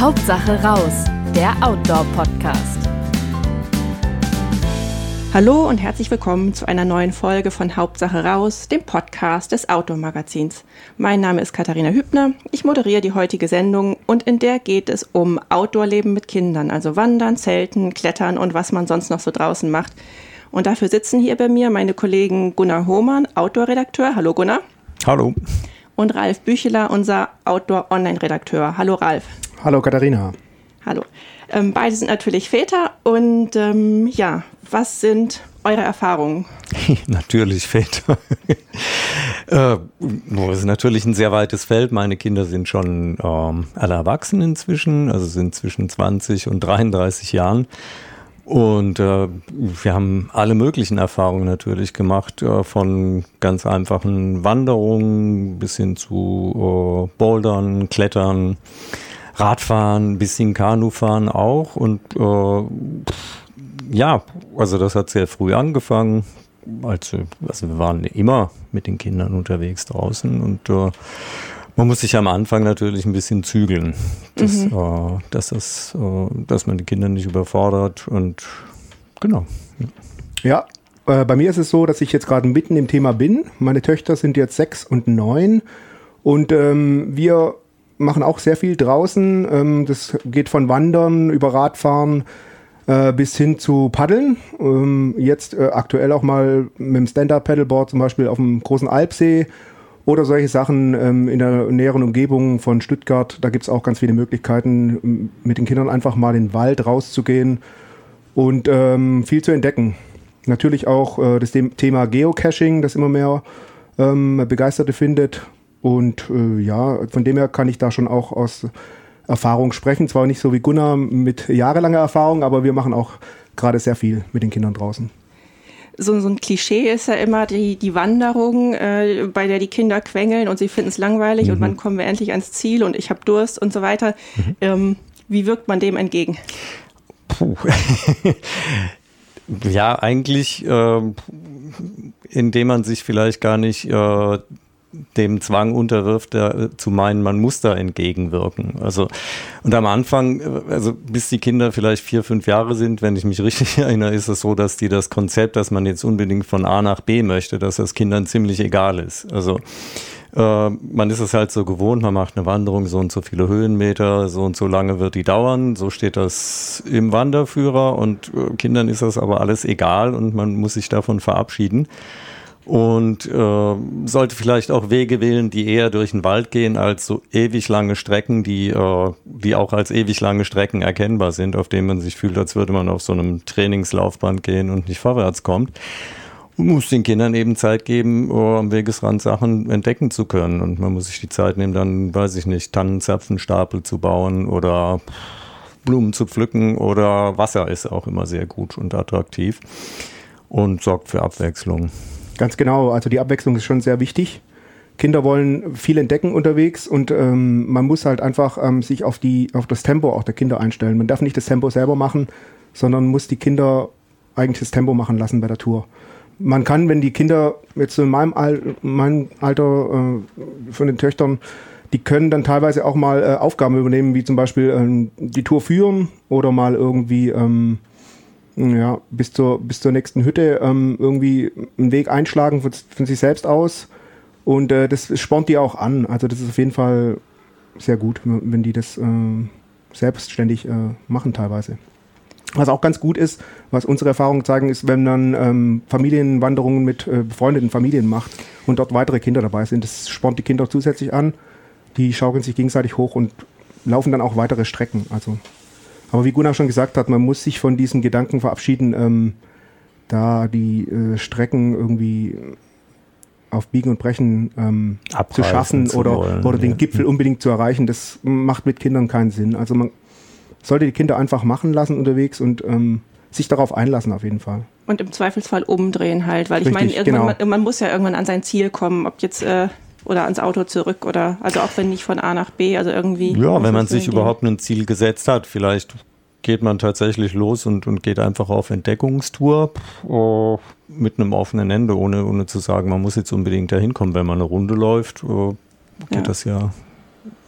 Hauptsache raus, der Outdoor-Podcast. Hallo und herzlich willkommen zu einer neuen Folge von Hauptsache raus, dem Podcast des Outdoor-Magazins. Mein Name ist Katharina Hübner, ich moderiere die heutige Sendung und in der geht es um Outdoor-Leben mit Kindern, also Wandern, Zelten, Klettern und was man sonst noch so draußen macht. Und dafür sitzen hier bei mir meine Kollegen Gunnar Hohmann, Outdoor-Redakteur. Hallo Gunnar. Hallo. Und Ralf Bücheler, unser Outdoor-Online-Redakteur. Hallo Ralf. Hallo Katharina. Hallo. Ähm, beide sind natürlich Väter und ähm, ja, was sind eure Erfahrungen? natürlich Väter. äh, das ist natürlich ein sehr weites Feld. Meine Kinder sind schon ähm, alle erwachsen inzwischen, also sind zwischen 20 und 33 Jahren. Und äh, wir haben alle möglichen Erfahrungen natürlich gemacht, äh, von ganz einfachen Wanderungen bis hin zu äh, Bouldern, Klettern, Radfahren, bisschen Kanufahren auch. Und äh, ja, also das hat sehr früh angefangen. Also, also wir waren immer mit den Kindern unterwegs draußen und äh, man muss sich am Anfang natürlich ein bisschen zügeln, dass, mhm. äh, dass, das, äh, dass man die Kinder nicht überfordert und genau. Ja, äh, bei mir ist es so, dass ich jetzt gerade mitten im Thema bin. Meine Töchter sind jetzt sechs und neun und ähm, wir machen auch sehr viel draußen. Ähm, das geht von Wandern über Radfahren äh, bis hin zu Paddeln. Ähm, jetzt äh, aktuell auch mal mit dem Stand-Up-Paddleboard zum Beispiel auf dem großen Alpsee oder solche Sachen ähm, in der näheren Umgebung von Stuttgart. Da gibt es auch ganz viele Möglichkeiten, mit den Kindern einfach mal in den Wald rauszugehen und ähm, viel zu entdecken. Natürlich auch äh, das Thema Geocaching, das immer mehr ähm, Begeisterte findet. Und äh, ja, von dem her kann ich da schon auch aus Erfahrung sprechen. Zwar nicht so wie Gunnar mit jahrelanger Erfahrung, aber wir machen auch gerade sehr viel mit den Kindern draußen so, so ein Klischee ist ja immer die, die Wanderung, äh, bei der die Kinder quengeln und sie finden es langweilig mhm. und wann kommen wir endlich ans Ziel und ich habe Durst und so weiter. Mhm. Ähm, wie wirkt man dem entgegen? Puh. ja, eigentlich, äh, indem man sich vielleicht gar nicht äh, dem Zwang unterwirft, der, äh, zu meinen, man muss da entgegenwirken. Also, und am Anfang, äh, also bis die Kinder vielleicht vier, fünf Jahre sind, wenn ich mich richtig erinnere, ist es so, dass die das Konzept, dass man jetzt unbedingt von A nach B möchte, dass das Kindern ziemlich egal ist. Also, äh, man ist es halt so gewohnt, man macht eine Wanderung, so und so viele Höhenmeter, so und so lange wird die dauern, so steht das im Wanderführer und Kindern ist das aber alles egal und man muss sich davon verabschieden und äh, sollte vielleicht auch Wege wählen, die eher durch den Wald gehen, als so ewig lange Strecken, die, äh, die auch als ewig lange Strecken erkennbar sind, auf denen man sich fühlt, als würde man auf so einem Trainingslaufband gehen und nicht vorwärts kommt. Und muss den Kindern eben Zeit geben, uh, am Wegesrand Sachen entdecken zu können. Und man muss sich die Zeit nehmen, dann, weiß ich nicht, Tannenzapfenstapel zu bauen oder Blumen zu pflücken oder Wasser ist auch immer sehr gut und attraktiv und sorgt für Abwechslung. Ganz genau, also die Abwechslung ist schon sehr wichtig. Kinder wollen viel entdecken unterwegs und ähm, man muss halt einfach ähm, sich auf, die, auf das Tempo auch der Kinder einstellen. Man darf nicht das Tempo selber machen, sondern muss die Kinder eigentlich das Tempo machen lassen bei der Tour. Man kann, wenn die Kinder jetzt in meinem, Al meinem Alter äh, von den Töchtern, die können dann teilweise auch mal äh, Aufgaben übernehmen, wie zum Beispiel ähm, die Tour führen oder mal irgendwie ähm, ja, bis zur, bis zur nächsten Hütte ähm, irgendwie einen Weg einschlagen von, von sich selbst aus. Und äh, das spornt die auch an. Also das ist auf jeden Fall sehr gut, wenn die das äh, selbstständig äh, machen teilweise. Was auch ganz gut ist, was unsere Erfahrungen zeigen, ist, wenn man ähm, Familienwanderungen mit äh, befreundeten Familien macht und dort weitere Kinder dabei sind. Das spornt die Kinder zusätzlich an. Die schaukeln sich gegenseitig hoch und laufen dann auch weitere Strecken. Also aber wie Gunnar schon gesagt hat, man muss sich von diesen Gedanken verabschieden, ähm, da die äh, Strecken irgendwie auf Biegen und Brechen ähm, zu schaffen zu oder, wollen, oder den Gipfel unbedingt zu erreichen. Das macht mit Kindern keinen Sinn. Also man sollte die Kinder einfach machen lassen unterwegs und ähm, sich darauf einlassen auf jeden Fall. Und im Zweifelsfall umdrehen halt, weil Richtig, ich meine, genau. man, man, muss ja irgendwann an sein Ziel kommen, ob jetzt äh, oder ans Auto zurück oder also auch wenn nicht von A nach B, also irgendwie. Ja, wenn man sich gehen. überhaupt ein Ziel gesetzt hat, vielleicht geht man tatsächlich los und, und geht einfach auf Entdeckungstour oh, mit einem offenen Ende, ohne, ohne zu sagen, man muss jetzt unbedingt dahin kommen. Wenn man eine Runde läuft, oh, geht ja. das ja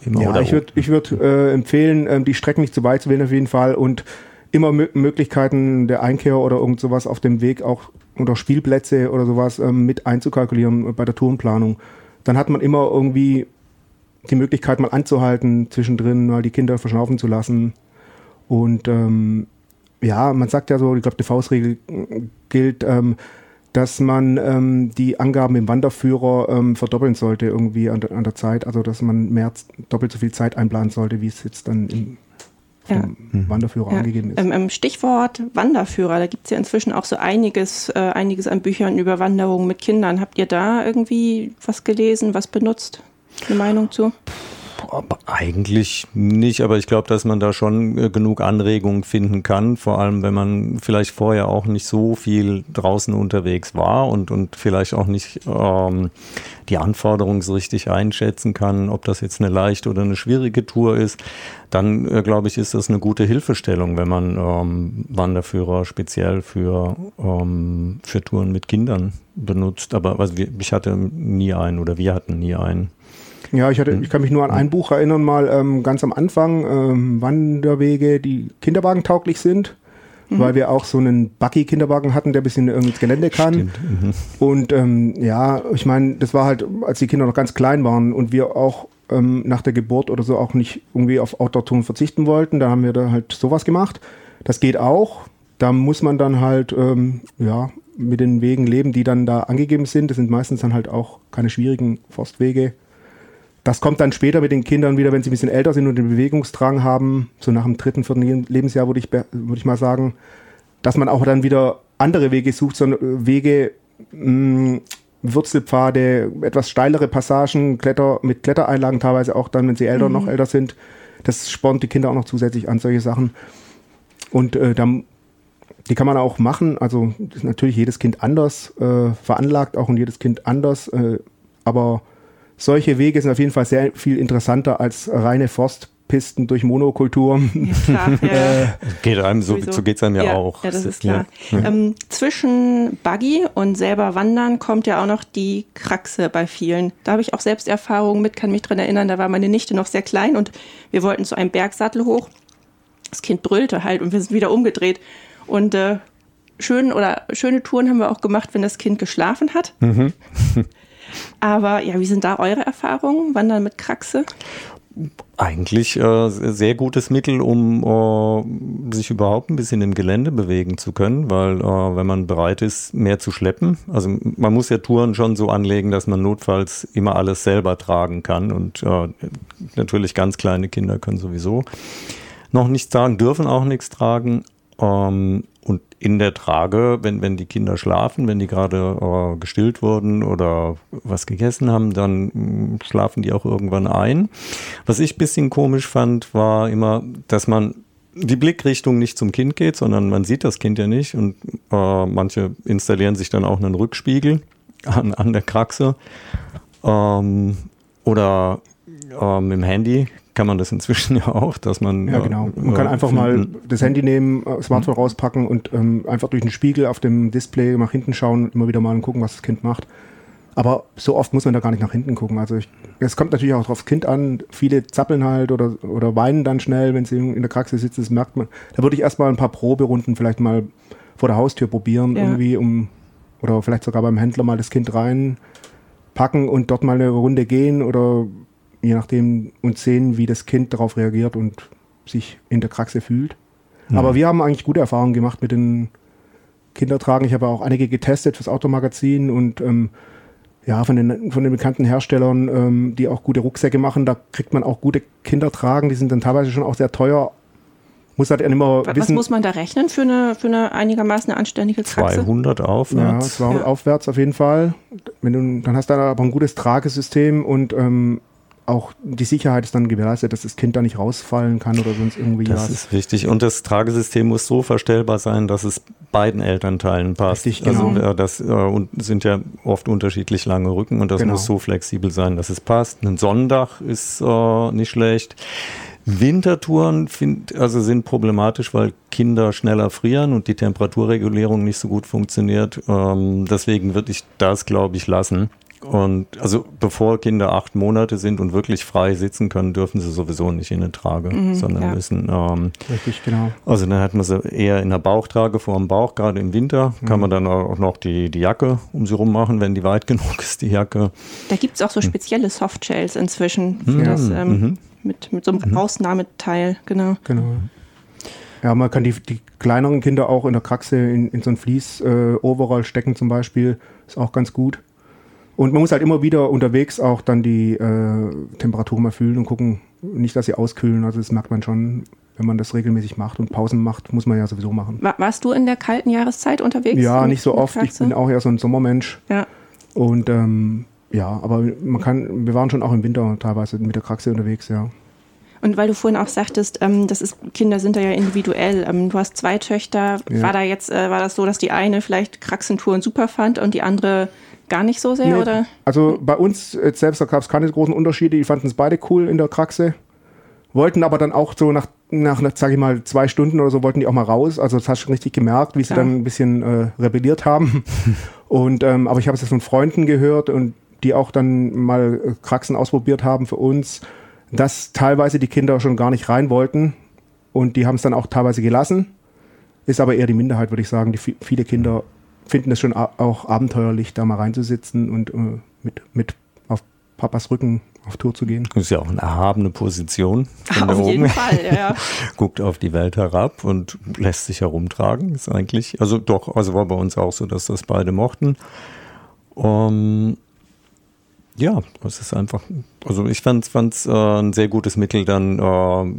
Immer ja, ich würde ich würd, äh, empfehlen, äh, die Strecken nicht zu weit zu wählen auf jeden Fall und immer M Möglichkeiten der Einkehr oder irgend sowas auf dem Weg auch oder Spielplätze oder sowas ähm, mit einzukalkulieren bei der Tourenplanung. Dann hat man immer irgendwie die Möglichkeit mal anzuhalten zwischendrin, mal die Kinder verschnaufen zu lassen. Und ähm, ja, man sagt ja so, ich glaube, die Faustregel gilt, ähm, dass man ähm, die Angaben im Wanderführer ähm, verdoppeln sollte irgendwie an der, an der, Zeit. Also dass man mehr doppelt so viel Zeit einplanen sollte, wie es jetzt dann im ja. Wanderführer ja. angegeben ist. Ähm, Stichwort Wanderführer, da gibt es ja inzwischen auch so einiges, äh, einiges an Büchern über Wanderungen mit Kindern. Habt ihr da irgendwie was gelesen, was benutzt? Eine Meinung zu? Eigentlich nicht, aber ich glaube, dass man da schon äh, genug Anregungen finden kann, vor allem wenn man vielleicht vorher auch nicht so viel draußen unterwegs war und, und vielleicht auch nicht ähm, die Anforderungen so richtig einschätzen kann, ob das jetzt eine leichte oder eine schwierige Tour ist, dann äh, glaube ich, ist das eine gute Hilfestellung, wenn man ähm, Wanderführer speziell für, ähm, für Touren mit Kindern benutzt. Aber also, ich hatte nie einen oder wir hatten nie einen. Ja, ich, hatte, hm. ich kann mich nur an ein Buch erinnern, mal ähm, ganz am Anfang, ähm, Wanderwege, die kinderwagentauglich sind, mhm. weil wir auch so einen Buggy-Kinderwagen hatten, der ein bisschen ins Gelände kann. Mhm. Und ähm, ja, ich meine, das war halt, als die Kinder noch ganz klein waren und wir auch ähm, nach der Geburt oder so auch nicht irgendwie auf Outdoor-Touren verzichten wollten, da haben wir da halt sowas gemacht. Das geht auch. Da muss man dann halt, ähm, ja, mit den Wegen leben, die dann da angegeben sind. Das sind meistens dann halt auch keine schwierigen Forstwege das kommt dann später mit den Kindern wieder, wenn sie ein bisschen älter sind und den Bewegungsdrang haben, so nach dem dritten, vierten Lebensjahr würde ich, würde ich mal sagen, dass man auch dann wieder andere Wege sucht, so Wege, mh, Wurzelpfade, etwas steilere Passagen, Kletter, mit Klettereinlagen teilweise auch dann, wenn sie älter, mhm. noch älter sind. Das spornt die Kinder auch noch zusätzlich an, solche Sachen. Und äh, dann, die kann man auch machen. Also ist natürlich jedes Kind anders äh, veranlagt, auch und jedes Kind anders. Äh, aber solche Wege sind auf jeden Fall sehr viel interessanter als reine Forstpisten durch Monokultur. Ja, klar, ja. äh, geht einem, so, so geht es einem ja, ja, auch. Ja, das ist klar. Ähm, zwischen Buggy und selber Wandern kommt ja auch noch die Kraxe bei vielen. Da habe ich auch selbst Erfahrungen mit, kann mich daran erinnern, da war meine Nichte noch sehr klein und wir wollten zu einem Bergsattel hoch. Das Kind brüllte halt und wir sind wieder umgedreht. Und äh, schön oder schöne Touren haben wir auch gemacht, wenn das Kind geschlafen hat. Mhm. Aber ja, wie sind da eure Erfahrungen? Wandern mit Kraxe? Eigentlich äh, sehr gutes Mittel, um äh, sich überhaupt ein bisschen im Gelände bewegen zu können, weil äh, wenn man bereit ist, mehr zu schleppen, also man muss ja Touren schon so anlegen, dass man notfalls immer alles selber tragen kann und äh, natürlich ganz kleine Kinder können sowieso noch nichts tragen, dürfen auch nichts tragen. Ähm, und in der Trage, wenn, wenn die Kinder schlafen, wenn die gerade äh, gestillt wurden oder was gegessen haben, dann mh, mm, schlafen die auch irgendwann ein. Was ich ein bisschen komisch fand, war immer, dass man die Blickrichtung nicht zum Kind geht, sondern man sieht das Kind ja nicht und äh, manche installieren sich dann auch einen Rückspiegel an, an der Kraxe ähm, oder ähm, im Handy kann man das inzwischen ja auch, dass man. Ja, genau. Man äh, kann einfach mal das Handy nehmen, äh, Smartphone mhm. rauspacken und ähm, einfach durch den Spiegel auf dem Display nach hinten schauen, immer wieder mal gucken, was das Kind macht. Aber so oft muss man da gar nicht nach hinten gucken. Also es kommt natürlich auch aufs Kind an. Viele zappeln halt oder, oder weinen dann schnell, wenn sie in der Praxis sitzen. Das merkt man. Da würde ich erstmal ein paar Proberunden vielleicht mal vor der Haustür probieren, ja. irgendwie, um oder vielleicht sogar beim Händler mal das Kind reinpacken und dort mal eine Runde gehen oder je nachdem und sehen, wie das Kind darauf reagiert und sich in der Kraxe fühlt. Mhm. Aber wir haben eigentlich gute Erfahrungen gemacht mit den Kindertragen. Ich habe auch einige getestet fürs Automagazin und ähm, ja, von den, von den bekannten Herstellern, ähm, die auch gute Rucksäcke machen, da kriegt man auch gute Kindertragen. Die sind dann teilweise schon auch sehr teuer. Muss halt immer Was wissen, muss man da rechnen für eine, für eine einigermaßen anständige Traxe? 200 aufwärts. Ja, 200 ja. aufwärts auf jeden Fall. Wenn du, dann hast du da aber ein gutes Tragesystem und ähm, auch die Sicherheit ist dann gewährleistet, dass das Kind da nicht rausfallen kann oder sonst irgendwie das was. Das ist wichtig. Und das Tragesystem muss so verstellbar sein, dass es beiden Elternteilen passt. Richtig, genau. Also äh, das äh, sind ja oft unterschiedlich lange Rücken und das genau. muss so flexibel sein, dass es passt. Ein Sonnendach ist äh, nicht schlecht. Wintertouren find, also sind problematisch, weil Kinder schneller frieren und die Temperaturregulierung nicht so gut funktioniert. Ähm, deswegen würde ich das, glaube ich, lassen. Und also bevor Kinder acht Monate sind und wirklich frei sitzen können, dürfen sie sowieso nicht in eine Trage, mhm, sondern ja. müssen. Ähm, Richtig, genau. Also dann hat man sie eher in der Bauchtrage vor dem Bauch, gerade im Winter. Mhm. Kann man dann auch noch die, die Jacke um sie rum machen, wenn die weit genug ist, die Jacke. Da gibt es auch so hm. spezielle Softshells inzwischen für mhm. das, ähm, mhm. mit, mit so einem mhm. Ausnahmeteil, genau. Genau. Ja, man kann die, die kleineren Kinder auch in der Kraxe in, in so ein Fließ-Overall äh, stecken zum Beispiel. Ist auch ganz gut. Und man muss halt immer wieder unterwegs auch dann die äh, Temperatur mal fühlen und gucken, nicht, dass sie auskühlen. Also das merkt man schon, wenn man das regelmäßig macht und Pausen macht, muss man ja sowieso machen. warst du in der kalten Jahreszeit unterwegs? Ja, nicht so oft. Ich bin auch eher so ein Sommermensch. Ja. Und ähm, ja, aber man kann, wir waren schon auch im Winter teilweise mit der Kraxe unterwegs, ja. Und weil du vorhin auch sagtest, ähm, das ist, Kinder sind da ja individuell. Ähm, du hast zwei Töchter. Ja. War da jetzt, äh, war das so, dass die eine vielleicht Kraxentouren super fand und die andere gar nicht so sehr, nee, oder? Also bei uns selbst gab es keine großen Unterschiede. Die fanden es beide cool in der Kraxe. Wollten aber dann auch so nach, nach, sag ich mal, zwei Stunden oder so, wollten die auch mal raus. Also das hast du schon richtig gemerkt, wie sie ja. dann ein bisschen äh, rebelliert haben. und ähm, aber ich habe es jetzt von Freunden gehört und die auch dann mal äh, Kraxen ausprobiert haben für uns, dass teilweise die Kinder schon gar nicht rein wollten und die haben es dann auch teilweise gelassen. Ist aber eher die Minderheit, würde ich sagen. Die viele Kinder finden es schon auch abenteuerlich, da mal reinzusitzen und äh, mit, mit auf Papas Rücken auf Tour zu gehen. Das ist ja auch eine erhabene Position. Von auf jeden Fall, ja. Guckt auf die Welt herab und lässt sich herumtragen. Ist eigentlich, also doch, also war bei uns auch so, dass das beide mochten. Um, ja, es ist einfach, also ich fand es äh, ein sehr gutes Mittel, dann äh,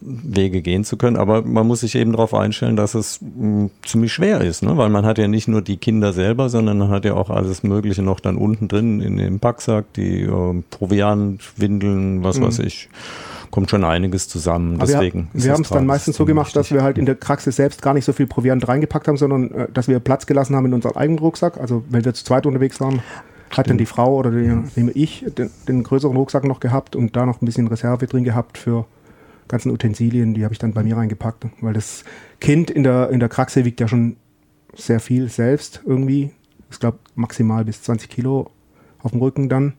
Wege gehen zu können, aber man muss sich eben darauf einstellen, dass es mh, ziemlich schwer ist, ne? weil man hat ja nicht nur die Kinder selber, sondern man hat ja auch alles Mögliche noch dann unten drin in dem Packsack, die äh, Proviant, Windeln, was mhm. weiß ich kommt schon einiges zusammen. Aber Deswegen wir, wir haben es dann meistens so gemacht, dass wir halt in der Praxis selbst gar nicht so viel Proviant reingepackt haben, sondern äh, dass wir Platz gelassen haben in unserem eigenen Rucksack. Also wenn wir zu zweit unterwegs waren, hat dann die Frau oder die, ich den, den, größeren Rucksack noch gehabt und da noch ein bisschen Reserve drin gehabt für ganzen Utensilien, die habe ich dann bei mir reingepackt, weil das Kind in der, in der Kraxe wiegt ja schon sehr viel selbst irgendwie. Ich glaube maximal bis 20 Kilo auf dem Rücken dann.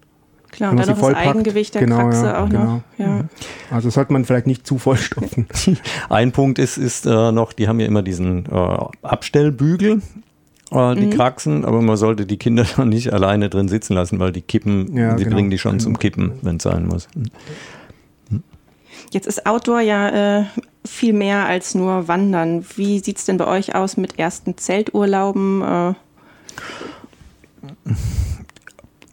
Klar, und dann noch das Eigengewicht der genau, Kraxe ja, auch genau. noch. Ja. Also sollte man vielleicht nicht zu voll stopfen. Ein Punkt ist, ist äh, noch, die haben ja immer diesen äh, Abstellbügel äh, die mhm. Kraxen, aber man sollte die Kinder dann nicht alleine drin sitzen lassen, weil die kippen, ja, die genau. bringen die schon zum Kippen, wenn es sein muss. Mhm. Jetzt ist Outdoor ja äh, viel mehr als nur Wandern. Wie sieht es denn bei euch aus mit ersten Zelturlauben? Äh?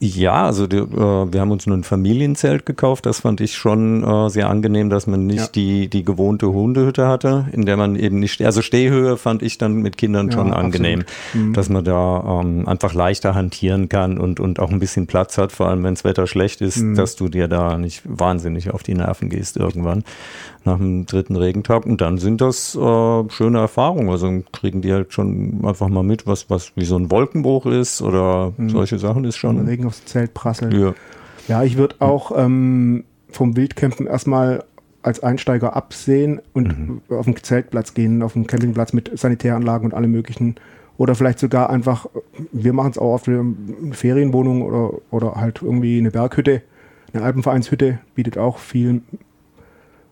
Ja, also die, äh, wir haben uns nur ein Familienzelt gekauft. Das fand ich schon äh, sehr angenehm, dass man nicht ja. die, die gewohnte Hundehütte hatte, in der man eben nicht, also Stehhöhe fand ich dann mit Kindern ja, schon angenehm, mhm. dass man da ähm, einfach leichter hantieren kann und, und auch ein bisschen Platz hat, vor allem wenn das Wetter schlecht ist, mhm. dass du dir da nicht wahnsinnig auf die Nerven gehst irgendwann nach dem dritten Regentag. Und dann sind das äh, schöne Erfahrungen. Also kriegen die halt schon einfach mal mit, was, was wie so ein Wolkenbruch ist oder mhm. solche Sachen ist schon. Aufs Zelt prasseln. Ja, ja ich würde auch ähm, vom Wildcampen erstmal als Einsteiger absehen und mhm. auf den Zeltplatz gehen, auf den Campingplatz mit Sanitäranlagen und allem möglichen. Oder vielleicht sogar einfach, wir machen es auch auf eine Ferienwohnung oder, oder halt irgendwie eine Berghütte. Eine Alpenvereinshütte bietet auch viel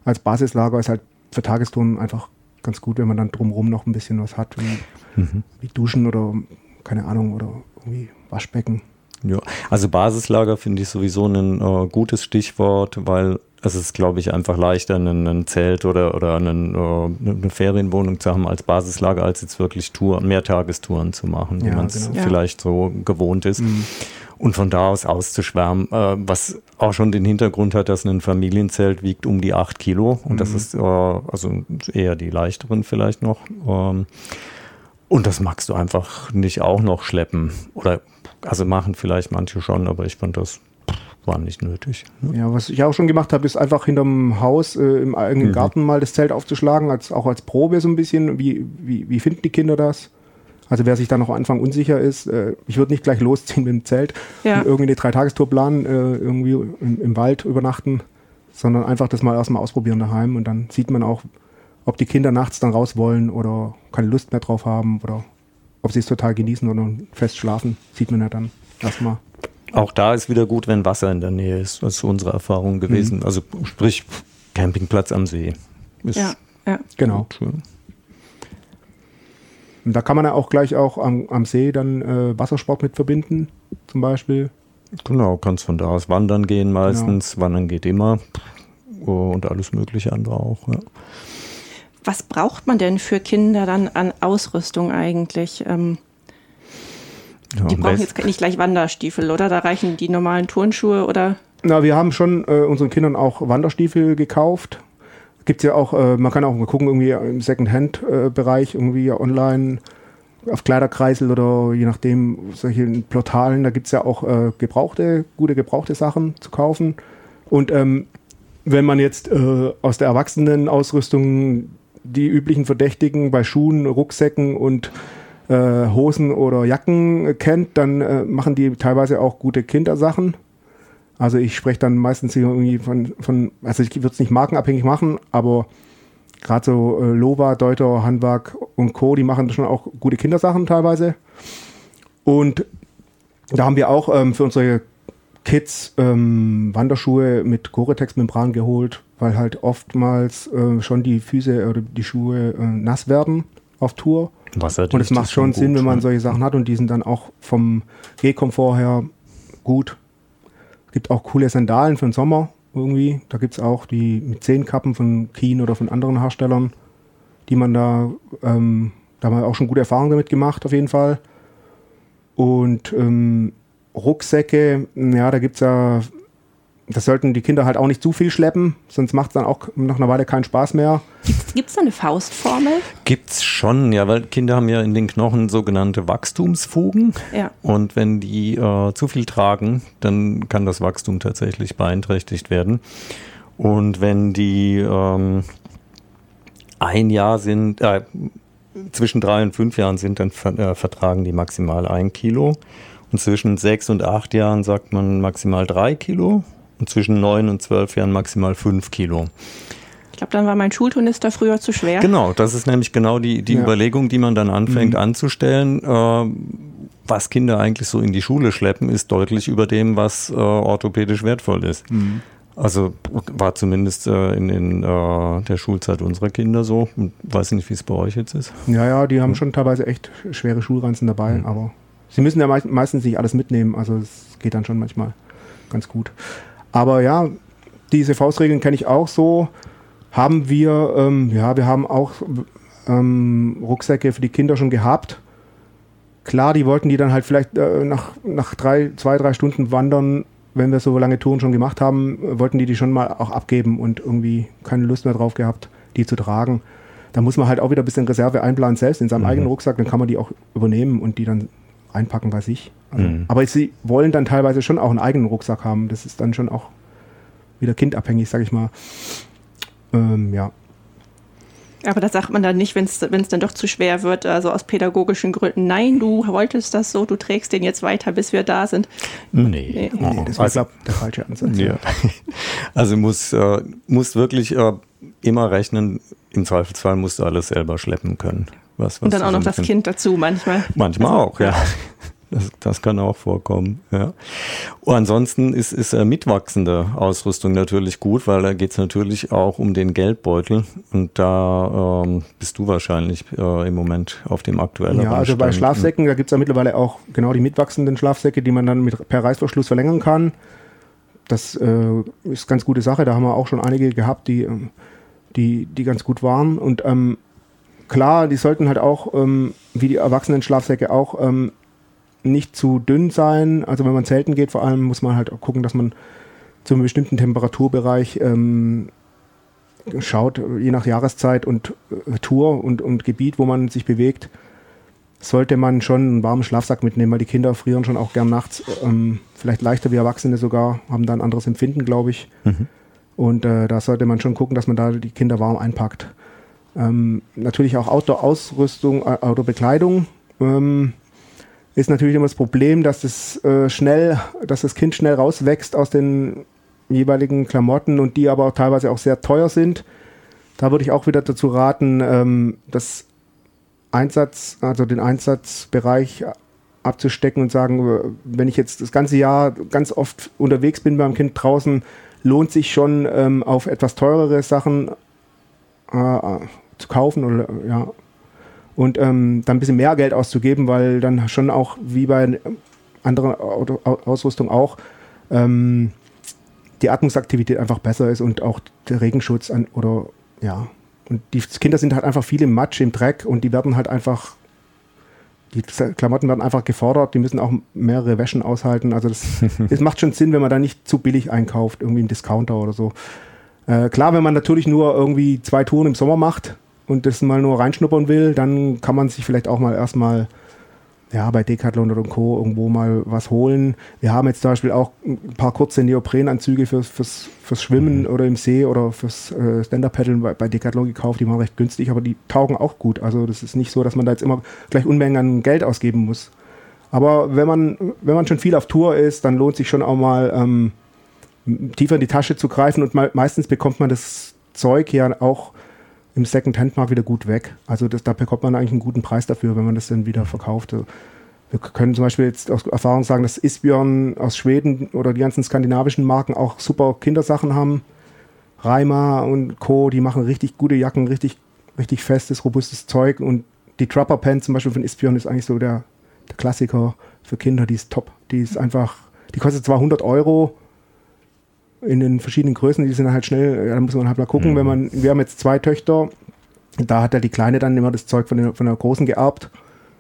als Basislager ist halt für Tagestouren einfach ganz gut, wenn man dann drumherum noch ein bisschen was hat, wie, mhm. wie Duschen oder keine Ahnung oder irgendwie Waschbecken. Ja, also Basislager finde ich sowieso ein äh, gutes Stichwort, weil es ist, glaube ich, einfach leichter, ein Zelt oder, oder einen, äh, eine Ferienwohnung zu haben als Basislager, als jetzt wirklich Tour, Mehrtagestouren zu machen, wie ja, man es genau. vielleicht so gewohnt ist. Mhm und von da aus auszuschwärmen, äh, was auch schon den Hintergrund hat, dass ein Familienzelt wiegt um die acht Kilo und mhm. das ist äh, also eher die leichteren vielleicht noch. Ähm, und das magst du einfach nicht auch noch schleppen oder also machen vielleicht manche schon, aber ich fand das war nicht nötig. Ne? Ja, was ich auch schon gemacht habe, ist einfach hinterm Haus äh, im eigenen mhm. Garten mal das Zelt aufzuschlagen, als auch als Probe so ein bisschen. Wie, wie, wie finden die Kinder das? Also wer sich da noch am Anfang unsicher ist, äh, ich würde nicht gleich losziehen mit dem Zelt ja. und irgendwie eine Dreitagestour planen, äh, irgendwie im, im, Wald übernachten, sondern einfach das mal erstmal ausprobieren daheim und dann sieht man auch, ob die Kinder nachts dann raus wollen oder keine Lust mehr drauf haben oder ob sie es total genießen oder fest schlafen, sieht man ja dann erstmal. auch da ist wieder gut, wenn Wasser in der Nähe ist. Das ist unsere Erfahrung gewesen. Mhm. Also sprich Campingplatz am See. Ist ja, ja. Genau. Gut, Und da kann man ja auch gleich auch am, am See dann äh, Wassersport mit verbinden, zum Beispiel. Genau, kannst von da aus wandern gehen meistens. Genau. Wandern geht immer. Und alles mögliche andere auch. Ja. Was braucht man denn für Kinder dann an Ausrüstung eigentlich? Ähm, ja, die brauchen jetzt nicht gleich Wanderstiefel, oder? Da reichen die normalen Turnschuhe oder? Na, wir haben schon äh, unseren Kindern auch Wanderstiefel gekauft. Gibt es ja auch, äh, man kann auch mal gucken, irgendwie im Second-Hand-Bereich, irgendwie online auf Kleiderkreisel oder je nachdem, solche Portalen, da gibt es ja auch äh, gebrauchte, gute gebrauchte Sachen zu kaufen. Und ähm, wenn man jetzt äh, aus der Erwachsenenausrüstung die üblichen Verdächtigen bei Schuhen, Rucksäcken und äh, Hosen oder Jacken kennt, dann äh, machen die teilweise auch gute Kindersachen. Also ich spreche dann meistens irgendwie von, von also ich würde es nicht markenabhängig machen, aber gerade so äh, Lova, Deuter, Handwerk und Co., die machen schon auch gute Kindersachen teilweise. Und da haben wir auch ähm, für unsere Kids ähm, Wanderschuhe mit Gore-Tex-Membran geholt, weil halt oftmals äh, schon die Füße oder die Schuhe äh, nass werden auf Tour. Wasser und es macht schon Sinn, wenn man solche Sachen hat und die sind dann auch vom Gehkomfort her gut. Es gibt auch coole Sandalen für den Sommer irgendwie. Da gibt es auch die mit Zehenkappen von Keen oder von anderen Herstellern, die man da, ähm, da haben wir auch schon gute Erfahrungen damit gemacht, auf jeden Fall. Und ähm, Rucksäcke, ja, da gibt es ja das sollten die Kinder halt auch nicht zu viel schleppen, sonst macht es dann auch nach einer Weile keinen Spaß mehr. Gibt es da eine Faustformel? Gibt es schon, ja, weil Kinder haben ja in den Knochen sogenannte Wachstumsfugen. Ja. Und wenn die äh, zu viel tragen, dann kann das Wachstum tatsächlich beeinträchtigt werden. Und wenn die ähm, ein Jahr sind, äh, zwischen drei und fünf Jahren sind, dann ver äh, vertragen die maximal ein Kilo. Und zwischen sechs und acht Jahren sagt man maximal drei Kilo und zwischen neun und zwölf Jahren maximal fünf Kilo. Ich glaube, dann war mein Schulturnister früher zu schwer. Genau, das ist nämlich genau die, die ja. Überlegung, die man dann anfängt mhm. anzustellen. Äh, was Kinder eigentlich so in die Schule schleppen, ist deutlich über dem, was äh, orthopädisch wertvoll ist. Mhm. Also war zumindest äh, in, in äh, der Schulzeit unserer Kinder so. Weiß nicht, wie es bei euch jetzt ist. Ja, ja, die haben schon teilweise echt schwere Schulranzen dabei, mhm. aber sie müssen ja meistens nicht alles mitnehmen. Also es geht dann schon manchmal ganz gut. Aber ja, diese Faustregeln kenne ich auch so. Haben wir, ähm, ja, wir haben auch ähm, Rucksäcke für die Kinder schon gehabt. Klar, die wollten die dann halt vielleicht äh, nach, nach drei, zwei, drei Stunden wandern, wenn wir so lange Touren schon gemacht haben, wollten die die schon mal auch abgeben und irgendwie keine Lust mehr drauf gehabt, die zu tragen. Da muss man halt auch wieder ein bisschen Reserve einplanen, selbst in seinem mhm. eigenen Rucksack, dann kann man die auch übernehmen und die dann einpacken bei sich. Also, mhm. Aber sie wollen dann teilweise schon auch einen eigenen Rucksack haben. Das ist dann schon auch wieder kindabhängig, sag ich mal. Ähm, ja. Aber das sagt man dann nicht, wenn es dann doch zu schwer wird, also aus pädagogischen Gründen. Nein, du wolltest das so, du trägst den jetzt weiter, bis wir da sind. Nee, nee. Oh, das war, also, glaube der falsche Ansatz. Ja. Also muss, äh, muss wirklich äh, immer rechnen, im Zweifelsfall musst du alles selber schleppen können. Was, was Und dann auch noch das Kind dazu manchmal. Manchmal also, auch, ja. Das, das, kann auch vorkommen, ja. Und ansonsten ist, ist äh, mitwachsende Ausrüstung natürlich gut, weil da geht es natürlich auch um den Geldbeutel und da ähm, bist du wahrscheinlich äh, im Moment auf dem aktuellen Ja, also bei Schlafsäcken, da gibt es ja mittlerweile auch genau die mitwachsenden Schlafsäcke, die man dann mit, per Reißverschluss verlängern kann. Das äh, ist ganz gute Sache, da haben wir auch schon einige gehabt, die, ähm, die, die ganz gut waren und ähm, klar, die sollten halt auch, ähm, wie die erwachsenen Schlafsäcke auch, ähm, nicht zu dünn sein. Also wenn man zelten geht, vor allem muss man halt auch gucken, dass man zu einem bestimmten Temperaturbereich ähm, schaut, je nach Jahreszeit und äh, Tour und, und Gebiet, wo man sich bewegt, sollte man schon einen warmen Schlafsack mitnehmen, weil die Kinder frieren schon auch gern nachts, ähm, vielleicht leichter wie Erwachsene sogar, haben da ein anderes Empfinden, glaube ich. Mhm. Und äh, da sollte man schon gucken, dass man da die Kinder warm einpackt. Ähm, natürlich auch Outdoor-Ausrüstung, äh, Outdoor-Bekleidung. Ähm, ist natürlich immer das Problem, dass das äh, schnell, dass das Kind schnell rauswächst aus den jeweiligen Klamotten und die aber auch teilweise auch sehr teuer sind. Da würde ich auch wieder dazu raten, ähm, das Einsatz, also den Einsatzbereich abzustecken und sagen, wenn ich jetzt das ganze Jahr ganz oft unterwegs bin beim Kind draußen, lohnt sich schon ähm, auf etwas teurere Sachen äh, zu kaufen oder ja und ähm, dann ein bisschen mehr Geld auszugeben, weil dann schon auch wie bei anderen Auto Ausrüstung auch ähm, die Atmungsaktivität einfach besser ist und auch der Regenschutz an, oder ja. Und die Kinder sind halt einfach viel im Matsch, im Dreck und die werden halt einfach, die Klamotten werden einfach gefordert, die müssen auch mehrere Wäschen aushalten. Also das, das macht schon Sinn, wenn man da nicht zu billig einkauft, irgendwie im Discounter oder so. Äh, klar, wenn man natürlich nur irgendwie zwei Touren im Sommer macht und das mal nur reinschnuppern will, dann kann man sich vielleicht auch mal erstmal ja, bei Decathlon oder Co. irgendwo mal was holen. Wir haben jetzt zum Beispiel auch ein paar kurze Neoprenanzüge fürs, fürs, fürs Schwimmen mhm. oder im See oder fürs äh, Stand-Up-Paddeln bei, bei, Decathlon gekauft. Die waren recht günstig, aber die taugen auch gut. Also das ist nicht so, dass man da jetzt immer gleich Unmengen an Geld ausgeben muss. Aber wenn man, wenn man schon viel auf Tour ist, dann lohnt sich schon auch mal ähm, tiefer in die Tasche zu greifen und mal, meistens bekommt man das Zeug ja auch im Second-Hand-Markt wieder gut weg. Also das, da bekommt man eigentlich einen guten Preis dafür, wenn man das dann wieder verkauft. Wir können zum Beispiel jetzt aus Erfahrung sagen, dass Isbjörn aus Schweden oder die ganzen skandinavischen Marken auch super Kindersachen haben. Reimer und Co., die machen richtig gute Jacken, richtig, richtig festes, robustes Zeug. Und die Trapper Pen zum Beispiel von Isbjörn ist eigentlich so der, der Klassiker für Kinder, die ist top. Die ist einfach, die kostet zwar 100 Euro, in den verschiedenen Größen, die sind halt schnell, da muss man halt mal gucken, mhm. wenn man, wir haben jetzt zwei Töchter, da hat ja die Kleine dann immer das Zeug von der, von der Großen geerbt,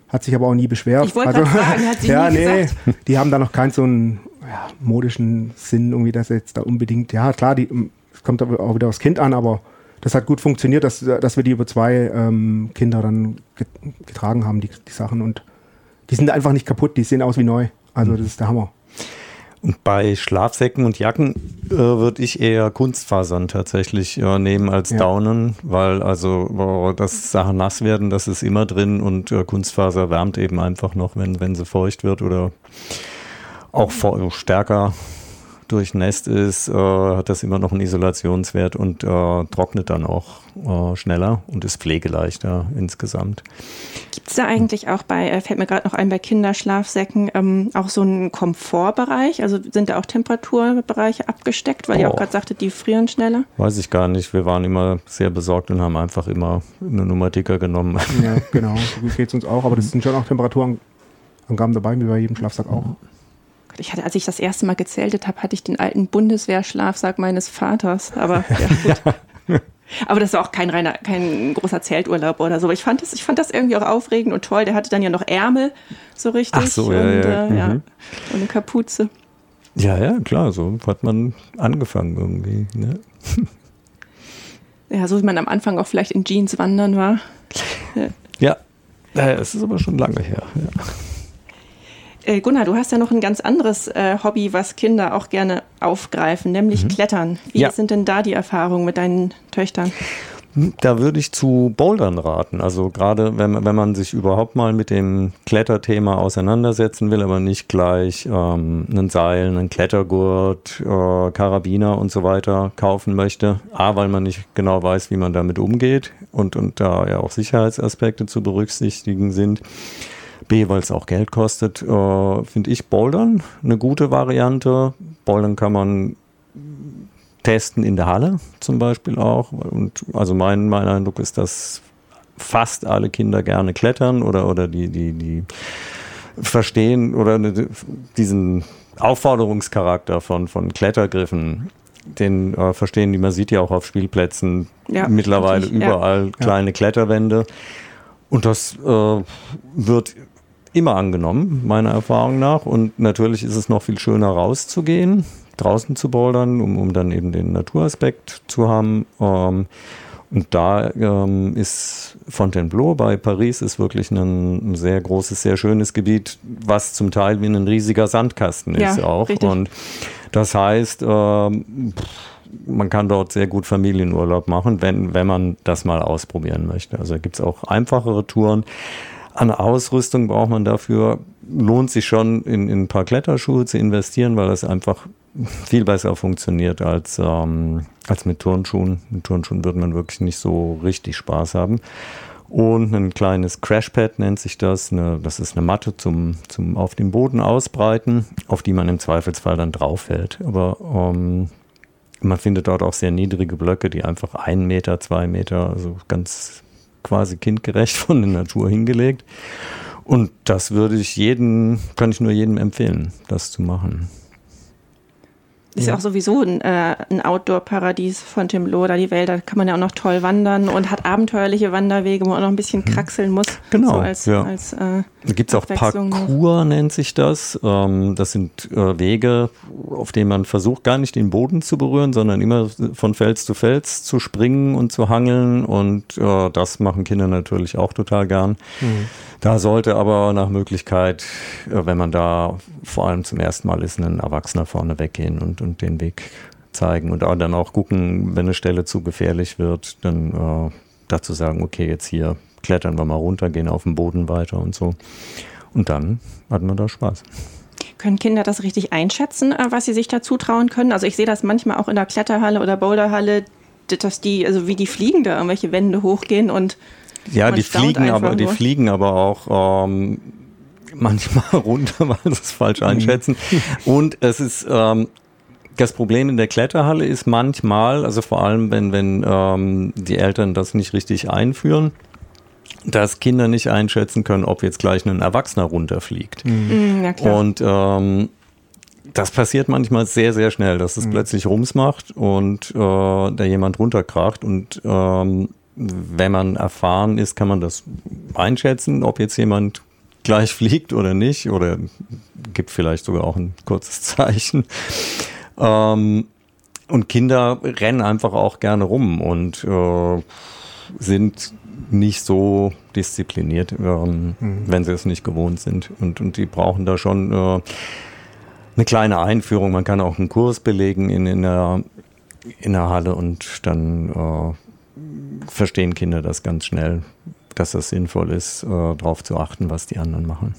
hat sich aber auch nie beschwert. Ich wollte also, fragen, hat sie ja, nie nee, gesagt. die haben da noch keinen so einen ja, modischen Sinn, irgendwie, dass jetzt da unbedingt, ja klar, die, es kommt aber auch wieder aufs Kind an, aber das hat gut funktioniert, dass, dass wir die über zwei ähm, Kinder dann getragen haben, die, die Sachen und die sind einfach nicht kaputt, die sehen aus wie neu. Also mhm. das ist der Hammer. Und bei Schlafsäcken und Jacken äh, würde ich eher Kunstfasern tatsächlich äh, nehmen als ja. Daunen, weil also oh, dass Sachen nass werden, das ist immer drin und äh, Kunstfaser wärmt eben einfach noch, wenn, wenn sie feucht wird oder auch stärker durchnässt ist, äh, hat das immer noch einen Isolationswert und äh, trocknet dann auch äh, schneller und ist pflegeleichter insgesamt. Gibt es da eigentlich auch bei, äh, fällt mir gerade noch ein, bei Kinderschlafsäcken ähm, auch so einen Komfortbereich? Also sind da auch Temperaturbereiche abgesteckt, weil oh. ihr auch gerade sagtet, die frieren schneller? Weiß ich gar nicht. Wir waren immer sehr besorgt und haben einfach immer eine Nummer dicker genommen. Ja, genau. So geht es uns auch. Aber das sind schon auch Temperaturangaben dabei, wie bei jedem Schlafsack auch. Ich hatte, als ich das erste Mal gezählt habe, hatte ich den alten Bundeswehrschlafsack meines Vaters. Aber ja, gut. Aber das war auch kein reiner, kein großer Zelturlaub oder so. Aber ich fand das, ich fand das irgendwie auch aufregend und toll. Der hatte dann ja noch Ärmel so richtig. Ach so, ja, und, ja. Äh, ja. Mhm. und eine Kapuze. Ja, ja, klar, so hat man angefangen irgendwie. Ne? Ja, so wie man am Anfang auch vielleicht in Jeans wandern war. Ja, ja es ist aber schon lange her. Ja. Äh, Gunnar, du hast ja noch ein ganz anderes äh, Hobby, was Kinder auch gerne aufgreifen, nämlich mhm. Klettern. Wie ja. sind denn da die Erfahrungen mit deinen Töchtern? Hm, da würde ich zu Bouldern raten. Also gerade wenn, wenn man sich überhaupt mal mit dem Kletterthema auseinandersetzen will, aber nicht gleich ähm, einen Seil, einen Klettergurt, äh, Karabiner und so weiter kaufen möchte. A, weil man nicht genau weiß, wie man damit umgeht und, und da ja auch Sicherheitsaspekte zu berücksichtigen sind. B, weil es auch Geld kostet, äh, finde ich Bouldern eine gute Variante. Bouldern kann man testen in der Halle zum Beispiel auch. Und also mein, mein Eindruck ist, dass fast alle Kinder gerne klettern oder, oder die, die, die verstehen oder diesen Aufforderungscharakter von, von Klettergriffen, den äh, verstehen die, man sieht ja auch auf Spielplätzen ja, mittlerweile überall ja. kleine Kletterwände. Und das äh, wird immer angenommen, meiner Erfahrung nach. Und natürlich ist es noch viel schöner rauszugehen, draußen zu bouldern, um, um dann eben den Naturaspekt zu haben. Ähm, und da ähm, ist Fontainebleau bei Paris ist wirklich ein, ein, sehr großes, sehr schönes Gebiet, was zum Teil wie ein riesiger Sandkasten ist ja, auch. Richtig. Und das heißt, ähm, man kann dort sehr gut Familienurlaub machen, wenn, wenn man das mal ausprobieren möchte. Also gibt es auch einfachere Touren. An Ausrüstung braucht man dafür, lohnt sich schon in, in ein paar Kletterschuhe zu investieren, weil das einfach viel besser funktioniert als, ähm, als mit Turnschuhen. Mit Turnschuhen wird man wirklich nicht so richtig Spaß haben. und ein kleines Crashpad nennt sich das. Eine, das ist eine Matte zum, zum auf dem Boden ausbreiten, auf die man im Zweifelsfall dann drauf fällt. Aber ähm, man findet dort auch sehr niedrige Blöcke, die einfach ein Meter, zwei Meter, also ganz quasi kindgerecht von der Natur hingelegt. Und das würde ich jeden, kann ich nur jedem empfehlen, das zu machen. Ist ja, ja auch sowieso ein, äh, ein Outdoor-Paradies von Tim Loder, die Wälder. Da kann man ja auch noch toll wandern und hat abenteuerliche Wanderwege, wo man auch noch ein bisschen mhm. kraxeln muss. Genau. So als, ja. als, äh, da gibt es auch Parcours, nennt sich das. Ähm, das sind äh, Wege, auf denen man versucht, gar nicht den Boden zu berühren, sondern immer von Fels zu Fels zu springen und zu hangeln. Und äh, das machen Kinder natürlich auch total gern. Mhm. Da sollte aber nach Möglichkeit, äh, wenn man da vor allem zum ersten Mal ist, ein Erwachsener vorne weggehen und, und den Weg zeigen und dann auch gucken, wenn eine Stelle zu gefährlich wird, dann äh, dazu sagen, okay, jetzt hier klettern wir mal runter, gehen auf den Boden weiter und so. Und dann hat man da Spaß. Können Kinder das richtig einschätzen, äh, was sie sich da zutrauen können? Also ich sehe das manchmal auch in der Kletterhalle oder Boulderhalle, dass die, also wie die fliegen da irgendwelche Wände hochgehen und ja, die fliegen aber, die fliegen aber auch ähm, manchmal runter, weil sie es falsch mhm. einschätzen. Und es ist ähm, das Problem in der Kletterhalle ist manchmal, also vor allem wenn wenn ähm, die Eltern das nicht richtig einführen, dass Kinder nicht einschätzen können, ob jetzt gleich ein Erwachsener runterfliegt. Mhm. Ja, klar. Und ähm, das passiert manchmal sehr, sehr schnell, dass es mhm. plötzlich Rums macht und äh, da jemand runterkracht und ähm, wenn man erfahren ist, kann man das einschätzen, ob jetzt jemand gleich fliegt oder nicht oder gibt vielleicht sogar auch ein kurzes Zeichen. Ähm, und Kinder rennen einfach auch gerne rum und äh, sind nicht so diszipliniert, ähm, mhm. wenn sie es nicht gewohnt sind. Und, und die brauchen da schon äh, eine kleine Einführung. Man kann auch einen Kurs belegen in, in, der, in der Halle und dann äh, verstehen Kinder das ganz schnell, dass es sinnvoll ist, äh, darauf zu achten, was die anderen machen.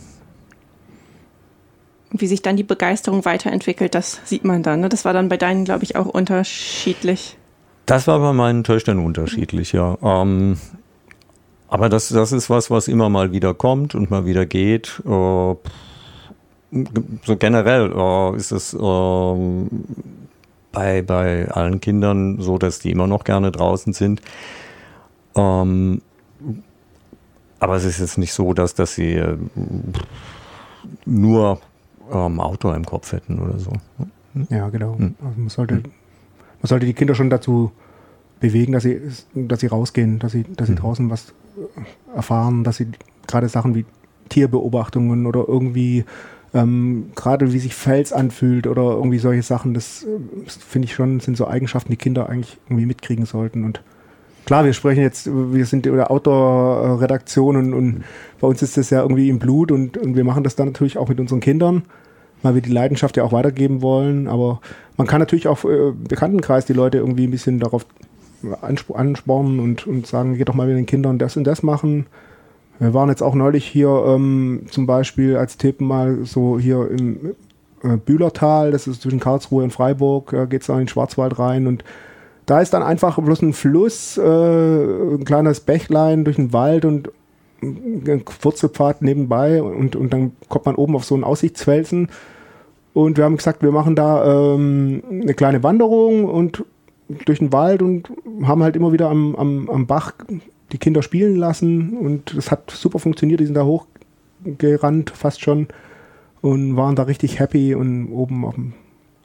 Wie sich dann die Begeisterung weiterentwickelt, das sieht man dann. Ne? Das war dann bei deinen, glaube ich, auch unterschiedlich. Das war bei meinen Töchtern unterschiedlich, ja. Ähm, aber das, das ist was, was immer mal wieder kommt und mal wieder geht. Äh, so generell äh, ist es äh, bei, bei allen Kindern so, dass die immer noch gerne draußen sind. Ähm, aber es ist jetzt nicht so, dass, dass sie äh, nur ähm, Auto im Kopf hätten oder so. Ja, genau. Hm. Also man, sollte, man sollte die Kinder schon dazu bewegen, dass sie, dass sie rausgehen, dass sie, dass sie hm. draußen was erfahren, dass sie gerade Sachen wie Tierbeobachtungen oder irgendwie ähm, gerade wie sich Fels anfühlt oder irgendwie solche Sachen, das, das finde ich schon, sind so Eigenschaften, die Kinder eigentlich irgendwie mitkriegen sollten. Und klar, wir sprechen jetzt, wir sind in der Outdoor-Redaktion und, und, bei uns ist das ja irgendwie im Blut und, und wir machen das dann natürlich auch mit unseren Kindern, weil wir die Leidenschaft ja auch weitergeben wollen. Aber man kann natürlich auch äh, Bekanntenkreis die Leute irgendwie ein bisschen darauf anspornen und, und sagen, geht doch mal mit den Kindern das und das machen. Wir waren jetzt auch neulich hier ähm, zum Beispiel als Tipp mal so hier im äh, Bühlertal, das ist zwischen Karlsruhe und Freiburg, äh, geht es in den Schwarzwald rein und da ist dann einfach bloß ein Fluss, äh, ein kleines Bächlein durch den Wald und ein Wurzelpfad nebenbei und, und dann kommt man oben auf so einen Aussichtsfelsen und wir haben gesagt, wir machen da ähm, eine kleine Wanderung und durch den Wald und haben halt immer wieder am, am, am Bach die Kinder spielen lassen und es hat super funktioniert. Die sind da hochgerannt fast schon und waren da richtig happy und oben auf dem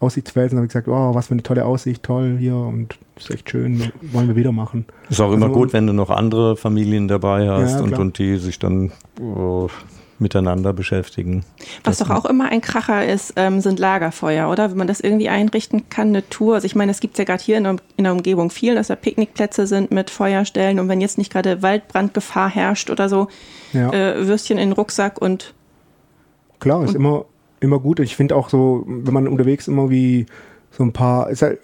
Aussichtsfelsen habe ich gesagt, oh, was für eine tolle Aussicht, toll hier und ist echt schön, wollen wir wieder machen. Ist auch immer also, gut, wenn du noch andere Familien dabei hast ja, und, und die sich dann oh, miteinander beschäftigen. Was doch auch immer ein Kracher ist, ähm, sind Lagerfeuer, oder? Wenn man das irgendwie einrichten kann, eine Tour. Also ich meine, es gibt ja gerade hier in der, in der, Umgebung viel, dass da Picknickplätze sind mit Feuerstellen und wenn jetzt nicht gerade Waldbrandgefahr herrscht oder so, ja. äh, Würstchen in den Rucksack und Klar, ist und, immer, immer gut. Ich finde auch so, wenn man unterwegs immer wie so ein paar halt, äh,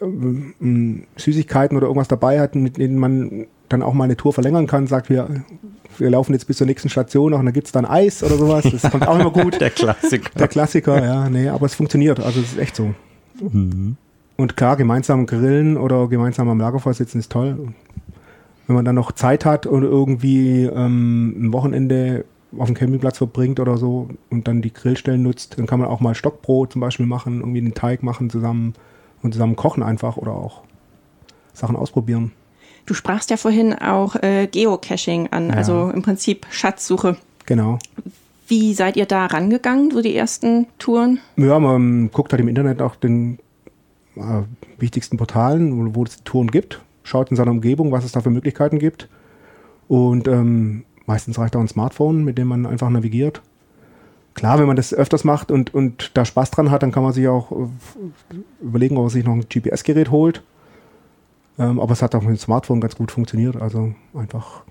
Süßigkeiten oder irgendwas dabei hat, mit denen man dann auch mal eine Tour verlängern kann, sagt, wir wir laufen jetzt bis zur nächsten Station noch und da gibt es dann Eis oder sowas. Das kommt auch immer gut. Der Klassiker. Der Klassiker, ja, nee, aber es funktioniert. Also es ist echt so. Mhm. Und klar, gemeinsam grillen oder gemeinsam am Lagerfeuer sitzen ist toll. wenn man dann noch Zeit hat und irgendwie ähm, ein Wochenende auf dem Campingplatz verbringt oder so und dann die Grillstellen nutzt, dann kann man auch mal Stockbrot zum Beispiel machen, irgendwie den Teig machen zusammen und zusammen kochen einfach oder auch Sachen ausprobieren. Du sprachst ja vorhin auch äh, Geocaching an, Ja. also im Prinzip Schatzsuche. Genau. Wie seid ihr da rangegangen, so die ersten Touren? Ja, man guckt halt im Internet auch den äh, wichtigsten Portalen, wo, wo es Touren gibt, schaut in seiner Umgebung, was es da für Möglichkeiten gibt. Und ähm, meistens reicht auch ein Smartphone, mit dem man einfach navigiert. Klar, wenn man das öfters macht und, und da Spaß dran hat, dann kann man sich auch äh, überlegen, ob man sich noch ein GPS-Gerät holt. Ähm, aber es hat auch mit dem Smartphone ganz gut funktioniert. Also einfach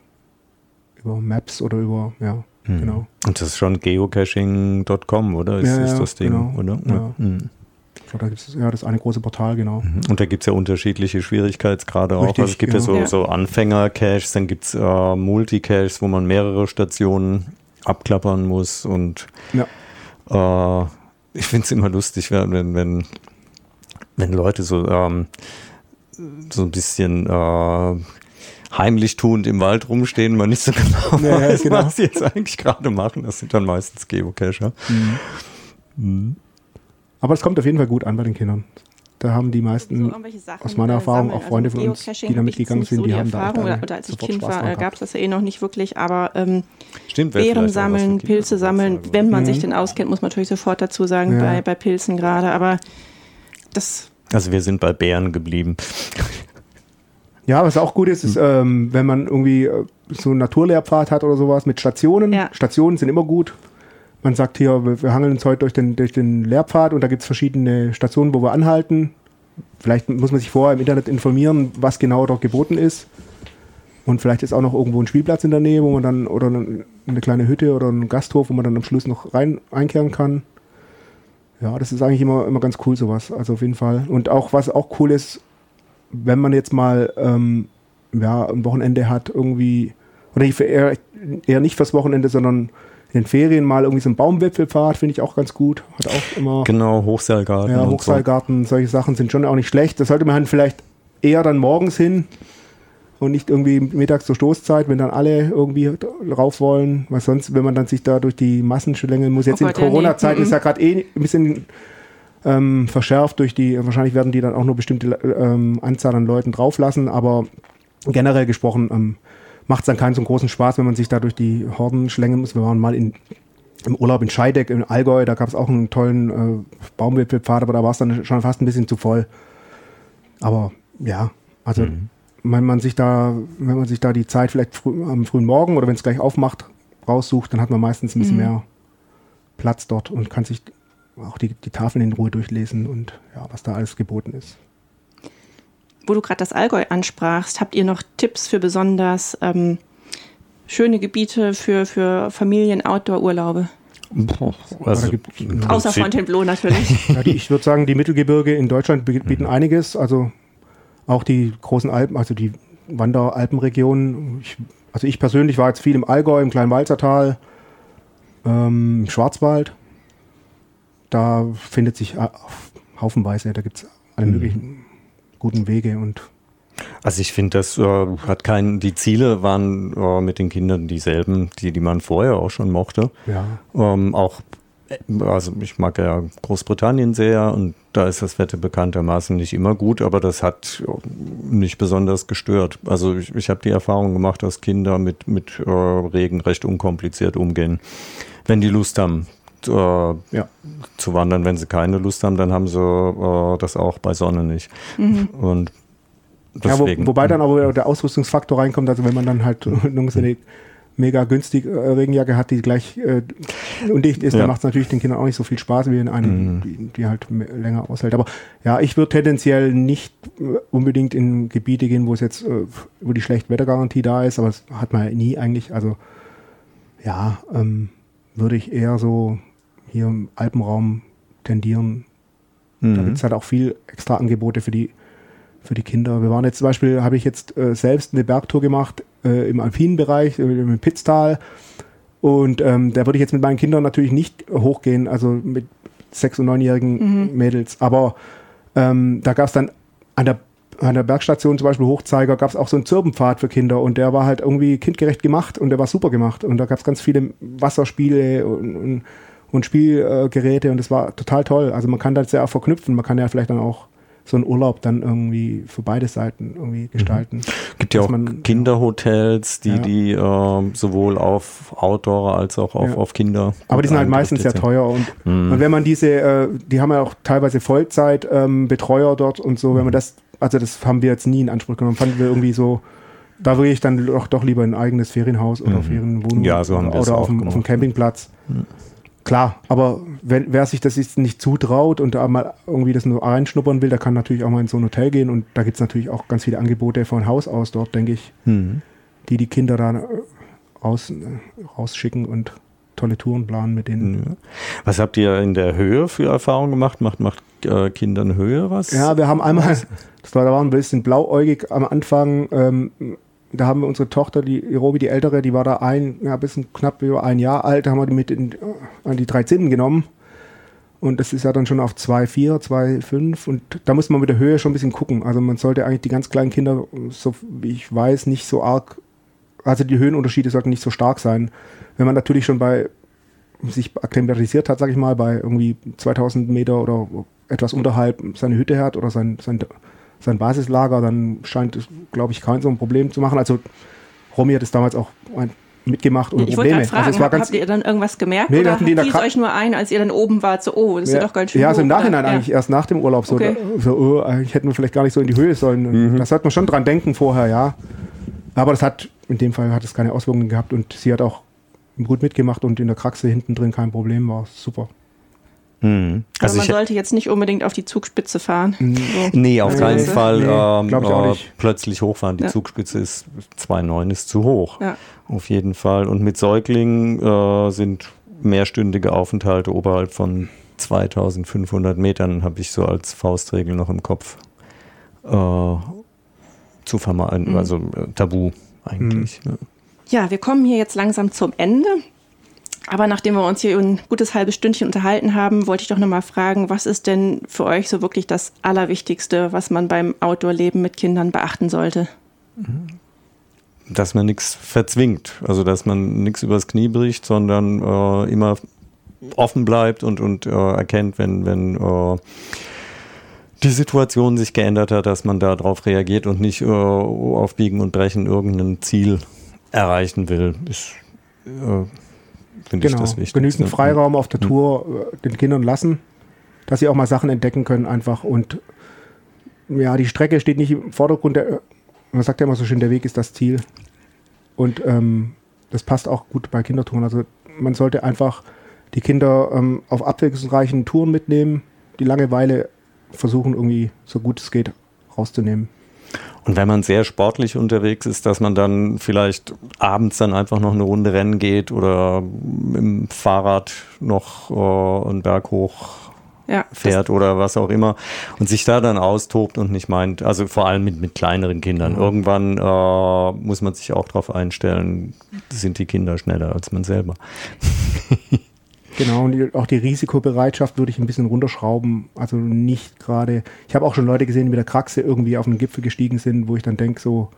über Maps oder über, ja, Hm. genau. Und das ist schon geocaching.com, oder? Ist, Ja, ist ja, das Ding, genau. oder? Ja. Mhm. Ich glaube, da gibt es ja das eine große Portal, genau. Und da gibt es ja unterschiedliche Schwierigkeitsgrade auch. Richtig, Also es gibt ja, genau. so, Ja. so Anfänger-Caches, dann gibt es äh, Multicaches, wo man mehrere Stationen abklappern muss. Und Ja. äh, ich finde es immer lustig, wenn, wenn, wenn, wenn Leute so, ähm, so ein bisschen äh, heimlich tuend im Wald rumstehen, man nicht so genau Ja, ja, weiß, genau. was sie jetzt eigentlich gerade machen. Das sind dann meistens Geocacher. Aber es kommt auf jeden Fall gut an bei den Kindern. Da haben die meisten, Sachen, aus meiner äh, Erfahrung sammeln. auch Freunde von uns, Geocaching die da jetzt nicht sind, die so haben da Erfahrung, echt oder, als ich Kind Spaß war, äh, gab es das ja eh noch nicht wirklich, aber ähm, Stimmt, Beeren sammeln, Pilze sammeln, wenn man Mhm. sich denn auskennt, muss man natürlich sofort dazu sagen, Ja. bei, bei Pilzen gerade, aber das Also wir sind bei Bären geblieben. Ja, was auch gut ist, ist, ähm, wenn man irgendwie äh, so einen Naturlehrpfad hat oder sowas mit Stationen. Ja. Stationen sind immer gut. Man sagt hier, wir, wir hangeln uns heute durch den, durch den Lehrpfad und da gibt es verschiedene Stationen, wo wir anhalten. Vielleicht muss man sich vorher im Internet informieren, was genau dort geboten ist. Und vielleicht ist auch noch irgendwo ein Spielplatz in der Nähe, wo man dann, oder eine, eine kleine Hütte oder ein Gasthof, wo man dann am Schluss noch rein einkehren kann. Ja, das ist eigentlich immer, immer ganz cool, sowas. Also auf jeden Fall. Und auch, was auch cool ist, wenn man jetzt mal ähm, ja, ein Wochenende hat, irgendwie, oder eher, eher nicht fürs Wochenende, sondern in den Ferien mal irgendwie so ein Baumwipfelpfad, finde ich auch ganz gut. Hat auch immer. Genau, Hochseilgarten. Ja, Hochseilgarten, solche Sachen sind schon auch nicht schlecht. Das sollte man halt vielleicht eher dann morgens hin und nicht irgendwie mittags zur Stoßzeit, wenn dann alle irgendwie rauf wollen, weil sonst, wenn man dann sich da durch die Massen schlängeln muss, jetzt Oh in Gott, ja, nee. Corona-Zeiten Mhm. ist ja gerade eh ein bisschen ähm, verschärft durch die, wahrscheinlich werden die dann auch nur bestimmte ähm, Anzahl an Leuten drauflassen, aber generell gesprochen ähm, macht es dann keinen so großen Spaß, wenn man sich da durch die Horden schlängeln muss. Wir waren mal in, im Urlaub in Scheideck im Allgäu, da gab es auch einen tollen äh, Baumwipfelpfad, aber da war es dann schon fast ein bisschen zu voll. Aber ja, also wenn man sich da, wenn man sich da die Zeit vielleicht früh, am frühen Morgen oder wenn es gleich aufmacht, raussucht, dann hat man meistens ein bisschen mehr Platz dort und kann sich auch die, die Tafeln in Ruhe durchlesen und ja, was da alles geboten ist. wo du gerade das Allgäu ansprachst, habt ihr noch Tipps für besonders ähm, schöne Gebiete für, für Familien-Outdoor-Urlaube? Also, Außer Fontainebleau natürlich. Ja, die, ich würde sagen, die Mittelgebirge in Deutschland bi- bieten einiges. Also auch die großen Alpen, also die Wanderalpenregionen. Ich, also ich persönlich war jetzt viel im Allgäu, im Kleinwalzertal, ähm, im Schwarzwald. Da findet sich äh, haufenweise, da gibt es alle möglichen guten Wege und Also ich finde, das äh, hat keinen, die Ziele waren äh, mit den Kindern dieselben, die, die man vorher auch schon mochte. ja. Ähm, auch, also ich mag ja Großbritannien sehr und da ist das Wetter bekanntermaßen nicht immer gut, aber das hat äh, nicht besonders gestört. Also ich, ich habe die Erfahrung gemacht, dass Kinder mit, mit äh, Regen recht unkompliziert umgehen, wenn die Lust haben. äh, Ja. zu wandern. Wenn sie keine Lust haben, dann haben sie äh, das auch bei Sonne nicht. Und Ja, wo, deswegen. wobei dann aber der Ausrüstungsfaktor reinkommt, also wenn man dann halt eine mega günstige äh, Regenjacke hat, die gleich äh, undicht ist, Ja. dann macht es natürlich den Kindern auch nicht so viel Spaß wie in eine, die, die halt länger aushält. Aber ja, ich würde tendenziell nicht äh, unbedingt in Gebiete gehen, wo es jetzt, äh, wo die schlechte Wettergarantie da ist, aber das hat man ja nie eigentlich. Also ja, ähm, würde ich eher so hier im Alpenraum tendieren, da Mhm. gibt es halt auch viel extra Angebote für die, für die Kinder. Wir waren jetzt zum Beispiel, habe ich jetzt äh, selbst eine Bergtour gemacht äh, im alpinen Bereich, äh, im Pitztal. Und ähm, da würde ich jetzt mit meinen Kindern natürlich nicht hochgehen, also mit sechs- und neunjährigen Mädels. Aber ähm, da gab es dann an der, an der Bergstation zum Beispiel Hochzeiger gab es auch so einen Zirbenpfad für Kinder und der war halt irgendwie kindgerecht gemacht und der war super gemacht und da gab es ganz viele Wasserspiele und, und, und Spielgeräte und es war total toll. Also man kann das sehr auch verknüpfen, man kann ja vielleicht dann auch so einen Urlaub dann irgendwie für beide Seiten irgendwie Mhm. gestalten. Gibt ja auch man- Kinderhotels, die, Ja. die äh, sowohl auf Outdoor als auch auf, Ja. auf Kinder. Aber die sind halt meistens sehr teuer und, Mhm. und wenn man diese, äh, die haben ja auch teilweise Vollzeit ähm, Betreuer dort und so, wenn Mhm. man das, also das haben wir jetzt nie in Anspruch genommen, fanden wir irgendwie so, da würde ich dann doch, doch lieber ein eigenes Ferienhaus oder Ferienwohnung Mhm. Ja, so oder auf dem, auf dem. Campingplatz. Klar, aber wenn, wer sich das jetzt nicht zutraut und da mal irgendwie das nur reinschnuppern will, der kann natürlich auch mal in so ein Hotel gehen und da gibt es natürlich auch ganz viele Angebote von Haus aus dort, denke ich, Mhm. die die Kinder da äh, raus, äh, rausschicken und tolle Touren planen mit denen. Was habt ihr in der Höhe für Erfahrungen gemacht? Macht, macht äh, Kindern Höhe was? Ja, wir haben einmal, das war, da waren wir ein bisschen blauäugig am Anfang. Ähm, da haben wir unsere Tochter, die die Robi, die ältere, die war da ein, ja, bisschen knapp über ein Jahr alt, da haben wir die mit in, an die drei Zinnen genommen. Und das ist ja dann schon auf 2,4, 2,5 und da muss man mit der Höhe schon ein bisschen gucken. Also man sollte eigentlich die ganz kleinen Kinder, so wie ich weiß, nicht so arg, also die Höhenunterschiede sollten nicht so stark sein. Wenn man natürlich schon bei sich akklimatisiert hat, sag ich mal, bei irgendwie 2000 Meter oder etwas unterhalb seine Hütte hat oder sein, sein, sein Basislager, dann scheint es, glaube ich, kein so ein Problem zu machen. Also Romy hat es damals auch ein- mitgemacht ohne Ich wollte Probleme. gerade fragen, also es war hab, ganz, habt ihr dann irgendwas gemerkt Nee, oder hatten die fiel es euch nur ein, als ihr dann oben wart, so, oh, das ist ja doch ganz schön Ja, also im Nachhinein oder? eigentlich, erst nach dem Urlaub. So, Okay. so oh, eigentlich hätten wir vielleicht gar nicht so in die Höhe sollen. Das hat man schon dran denken vorher, ja. Aber das hat, in dem Fall hat es keine Auswirkungen gehabt und sie hat auch gut mitgemacht und in der Kraxe hinten drin kein Problem, war super. Mhm. Aber Also man ich, sollte jetzt nicht unbedingt auf die Zugspitze fahren. So. nee, auf Nee, keinen nee, Fall. nee, ähm, glaub ich auch äh, nicht. Plötzlich hochfahren. Die Ja. Zugspitze ist 2,9 ist zu hoch. Ja. Auf jeden Fall. Und mit Säuglingen äh, sind mehrstündige Aufenthalte oberhalb von 2500 Metern, habe ich so als Faustregel noch im Kopf. Äh, zu vermeiden, Mhm. also äh, tabu eigentlich. ne? Ja, wir kommen hier jetzt langsam zum Ende. Aber nachdem wir uns hier ein gutes halbes Stündchen unterhalten haben, wollte ich doch nochmal fragen, was ist denn für euch so wirklich das Allerwichtigste, was man beim Outdoor-Leben mit Kindern beachten sollte? dass man nichts verzwingt, also dass man nichts übers Knie bricht, sondern äh, immer offen bleibt und, und äh, erkennt, wenn, wenn äh, die Situation sich geändert hat, dass man darauf reagiert und nicht äh, auf Biegen und Brechen irgendein Ziel erreichen will, ist, äh, finde ich Genau, das wichtig. genügend Freiraum auf der Tour äh, den Kindern lassen, dass sie auch mal Sachen entdecken können einfach und ja, die Strecke steht nicht im Vordergrund, der, man sagt ja immer so schön, der Weg ist das Ziel. Und ähm, das passt auch gut bei Kindertouren, also man sollte einfach die Kinder ähm, auf abwechslungsreichen Touren mitnehmen, die Langeweile versuchen irgendwie so gut es geht rauszunehmen. Und wenn man sehr sportlich unterwegs ist, dass man dann vielleicht abends dann einfach noch eine Runde rennen geht oder im Fahrrad noch äh, einen Berg hoch Ja, fährt oder was auch immer und sich da dann austobt und nicht meint, also vor allem mit, mit kleineren Kindern. Irgendwann äh, muss man sich auch darauf einstellen, sind die Kinder schneller als man selber. Genau, und auch die Risikobereitschaft würde ich ein bisschen runterschrauben. Also nicht gerade. Ich habe auch schon Leute gesehen, die mit der Kraxe irgendwie auf einen Gipfel gestiegen sind, wo ich dann denke, so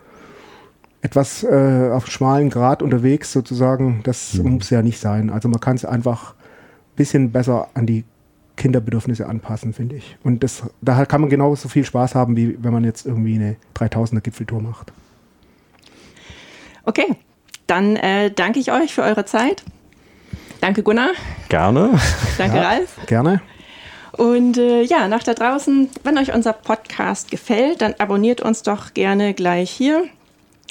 etwas äh, auf schmalen Grad unterwegs sozusagen, das muss ja nicht sein. Also man kann es einfach ein bisschen besser an die Kinderbedürfnisse anpassen, finde ich. Und das, da kann man genauso viel Spaß haben, wie wenn man jetzt irgendwie eine 3000er Gipfeltour macht. Okay, dann äh, danke ich euch für eure Zeit. Danke Gunnar, Gerne. danke Ja. Ralf. Gerne. Und äh, ja, nach da draußen, wenn euch unser Podcast gefällt, dann abonniert uns doch gerne gleich hier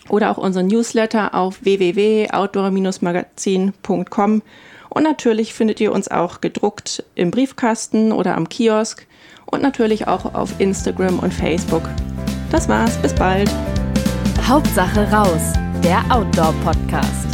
oder auch unseren Newsletter auf www.outdoor-magazin.com. Und natürlich findet ihr uns auch gedruckt im Briefkasten oder am Kiosk und natürlich auch auf Instagram und Facebook. Das war's, bis bald. Hauptsache raus, der Outdoor-Podcast.